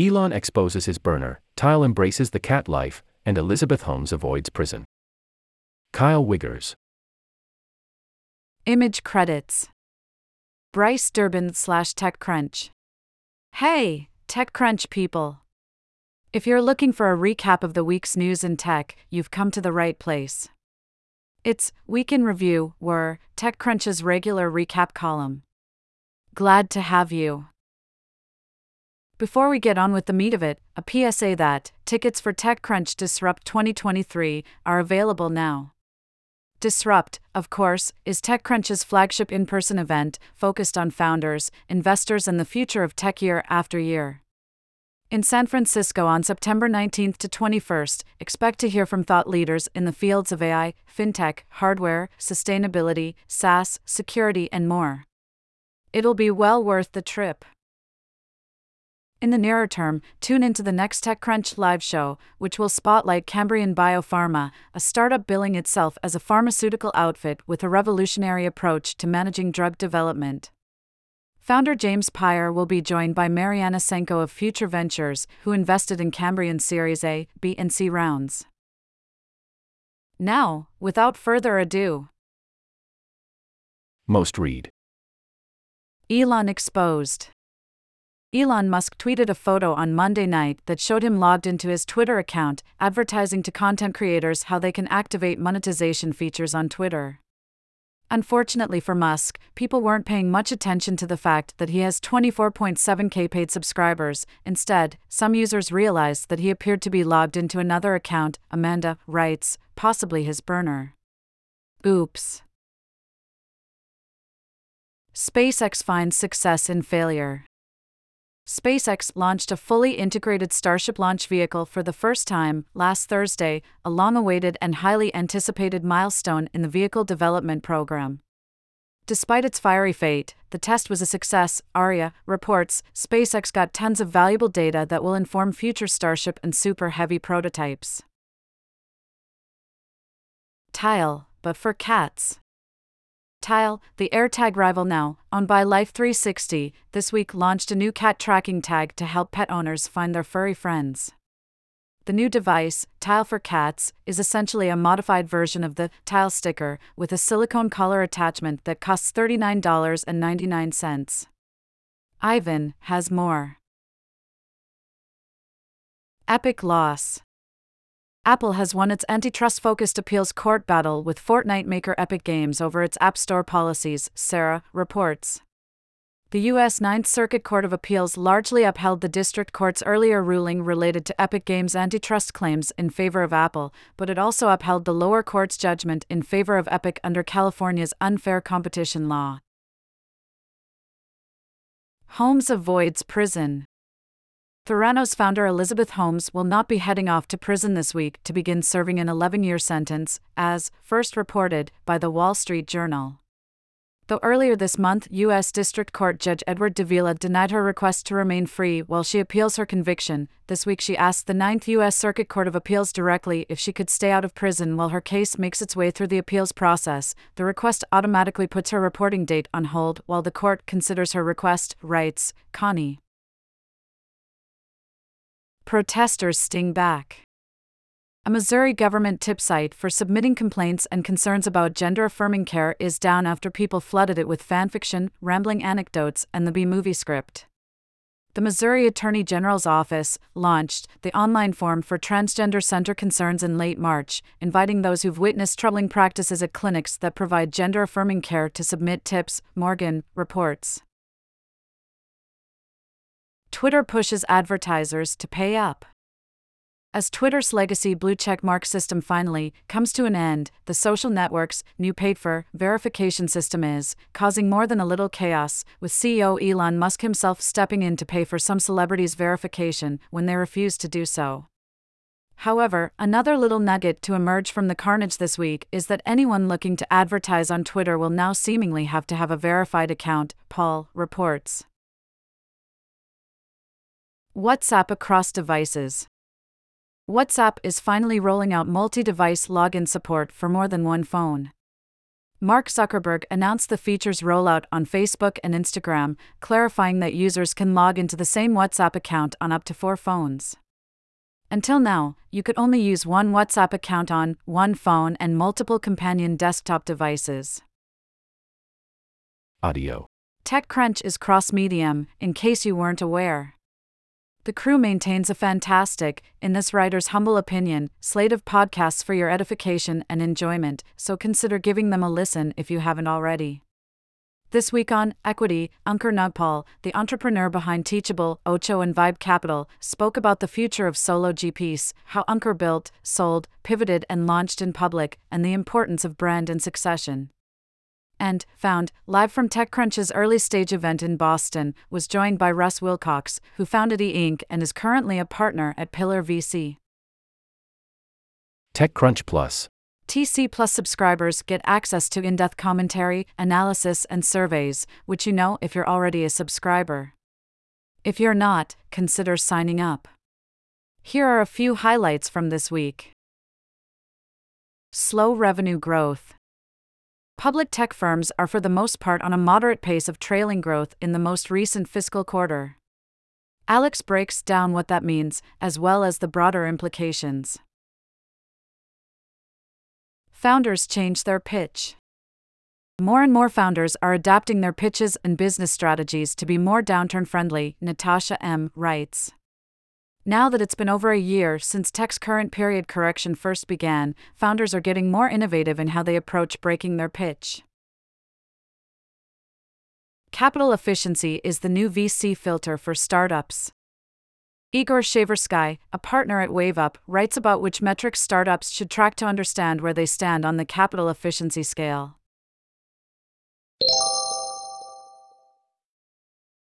Elon exposes his burner, Tile embraces the cat life, and Elizabeth Holmes avoids prison. Kyle Wiggers. Image credits Bryce Durbin slash TechCrunch. Hey, TechCrunch people! If you're looking for a recap of the week's news in tech, you've come to the right place. It's Week in Review, where TechCrunch's regular recap column. Glad to have you. Before we get on with the meat of it, a PSA that tickets for TechCrunch Disrupt 2023 are available now. Disrupt, of course, is TechCrunch's flagship in person event focused on founders, investors, and the future of tech year after year. In San Francisco on September 19th to 21st, expect to hear from thought leaders in the fields of AI, fintech, hardware, sustainability, SaaS, security, and more. It'll be well worth the trip. In the nearer term, tune into the next TechCrunch live show, which will spotlight Cambrian Biopharma, a startup billing itself as a pharmaceutical outfit with a revolutionary approach to managing drug development. Founder James Peyer will be joined by Maryanna Saenko of Future Ventures, who invested in Cambrian Series A, B, and C rounds. Now, without further ado, Most read. Elon exposed. Elon Musk tweeted a photo on Monday night that showed him logged into his Twitter account, advertising to content creators how they can activate monetization features on Twitter. Unfortunately for Musk, people weren't paying much attention to the fact that he has 24.7k paid subscribers. Instead, some users realized that he appeared to be logged into another account, Amanda writes, possibly his burner. Oops. SpaceX finds success in failure. SpaceX launched a fully integrated Starship launch vehicle for the first time last Thursday, a long awaited and highly anticipated milestone in the vehicle development program. Despite its fiery fate, the test was a success, Aria reports. SpaceX got tons of valuable data that will inform future Starship and Super Heavy prototypes. Tile, but for cats. Tile, the AirTag rival now, owned by Life360, this week launched a new cat tracking tag to help pet owners find their furry friends. The new device, Tile for Cats, is essentially a modified version of the Tile sticker with a silicone collar attachment that costs $39.99. Ivan has more. Epic loss. Apple has won its antitrust focused appeals court battle with Fortnite maker Epic Games over its App Store policies, Sarah reports. The U.S. Ninth Circuit Court of Appeals largely upheld the district court's earlier ruling related to Epic Games' antitrust claims in favor of Apple, but it also upheld the lower court's judgment in favor of Epic under California's unfair competition law. Holmes avoids prison. Theranos founder Elizabeth Holmes will not be heading off to prison this week to begin serving an 11 year sentence, as first reported by the Wall Street Journal. Though earlier this month, U.S. District Court Judge Edward Davila denied her request to remain free while she appeals her conviction, this week she asked the Ninth U.S. Circuit Court of Appeals directly if she could stay out of prison while her case makes its way through the appeals process. The request automatically puts her reporting date on hold while the court considers her request, writes Connie protesters sting back. A Missouri government tip site for submitting complaints and concerns about gender affirming care is down after people flooded it with fanfiction, rambling anecdotes, and the B movie script. The Missouri Attorney General's office launched the online form for transgender center concerns in late March, inviting those who've witnessed troubling practices at clinics that provide gender affirming care to submit tips, Morgan reports. Twitter pushes advertisers to pay up. As Twitter's legacy blue check mark system finally comes to an end, the social network's new paid for verification system is causing more than a little chaos, with CEO Elon Musk himself stepping in to pay for some celebrities' verification when they refuse to do so. However, another little nugget to emerge from the carnage this week is that anyone looking to advertise on Twitter will now seemingly have to have a verified account, Paul reports. WhatsApp across devices. WhatsApp is finally rolling out multi device login support for more than one phone. Mark Zuckerberg announced the feature's rollout on Facebook and Instagram, clarifying that users can log into the same WhatsApp account on up to four phones. Until now, you could only use one WhatsApp account on one phone and multiple companion desktop devices. Audio. TechCrunch is cross medium, in case you weren't aware. The crew maintains a fantastic, in this writer's humble opinion, slate of podcasts for your edification and enjoyment, so consider giving them a listen if you haven't already. This week on Equity, Ankur Nagpal, the entrepreneur behind Teachable, Ocho, and Vibe Capital, spoke about the future of solo GPs, how Ankur built, sold, pivoted, and launched in public, and the importance of brand and succession and found live from TechCrunch's early stage event in Boston was joined by Russ Wilcox, who founded E Ink and is currently a partner at Pillar VC. TechCrunch Plus. TC Plus subscribers get access to in depth commentary, analysis, and surveys, which you know if you're already a subscriber. If you're not, consider signing up. Here are a few highlights from this week Slow revenue growth. Public tech firms are for the most part on a moderate pace of trailing growth in the most recent fiscal quarter. Alex breaks down what that means, as well as the broader implications. Founders change their pitch. More and more founders are adapting their pitches and business strategies to be more downturn friendly, Natasha M. writes. Now that it's been over a year since tech's current period correction first began, founders are getting more innovative in how they approach breaking their pitch. Capital efficiency is the new VC filter for startups. Igor Shaversky, a partner at WaveUp, writes about which metrics startups should track to understand where they stand on the capital efficiency scale.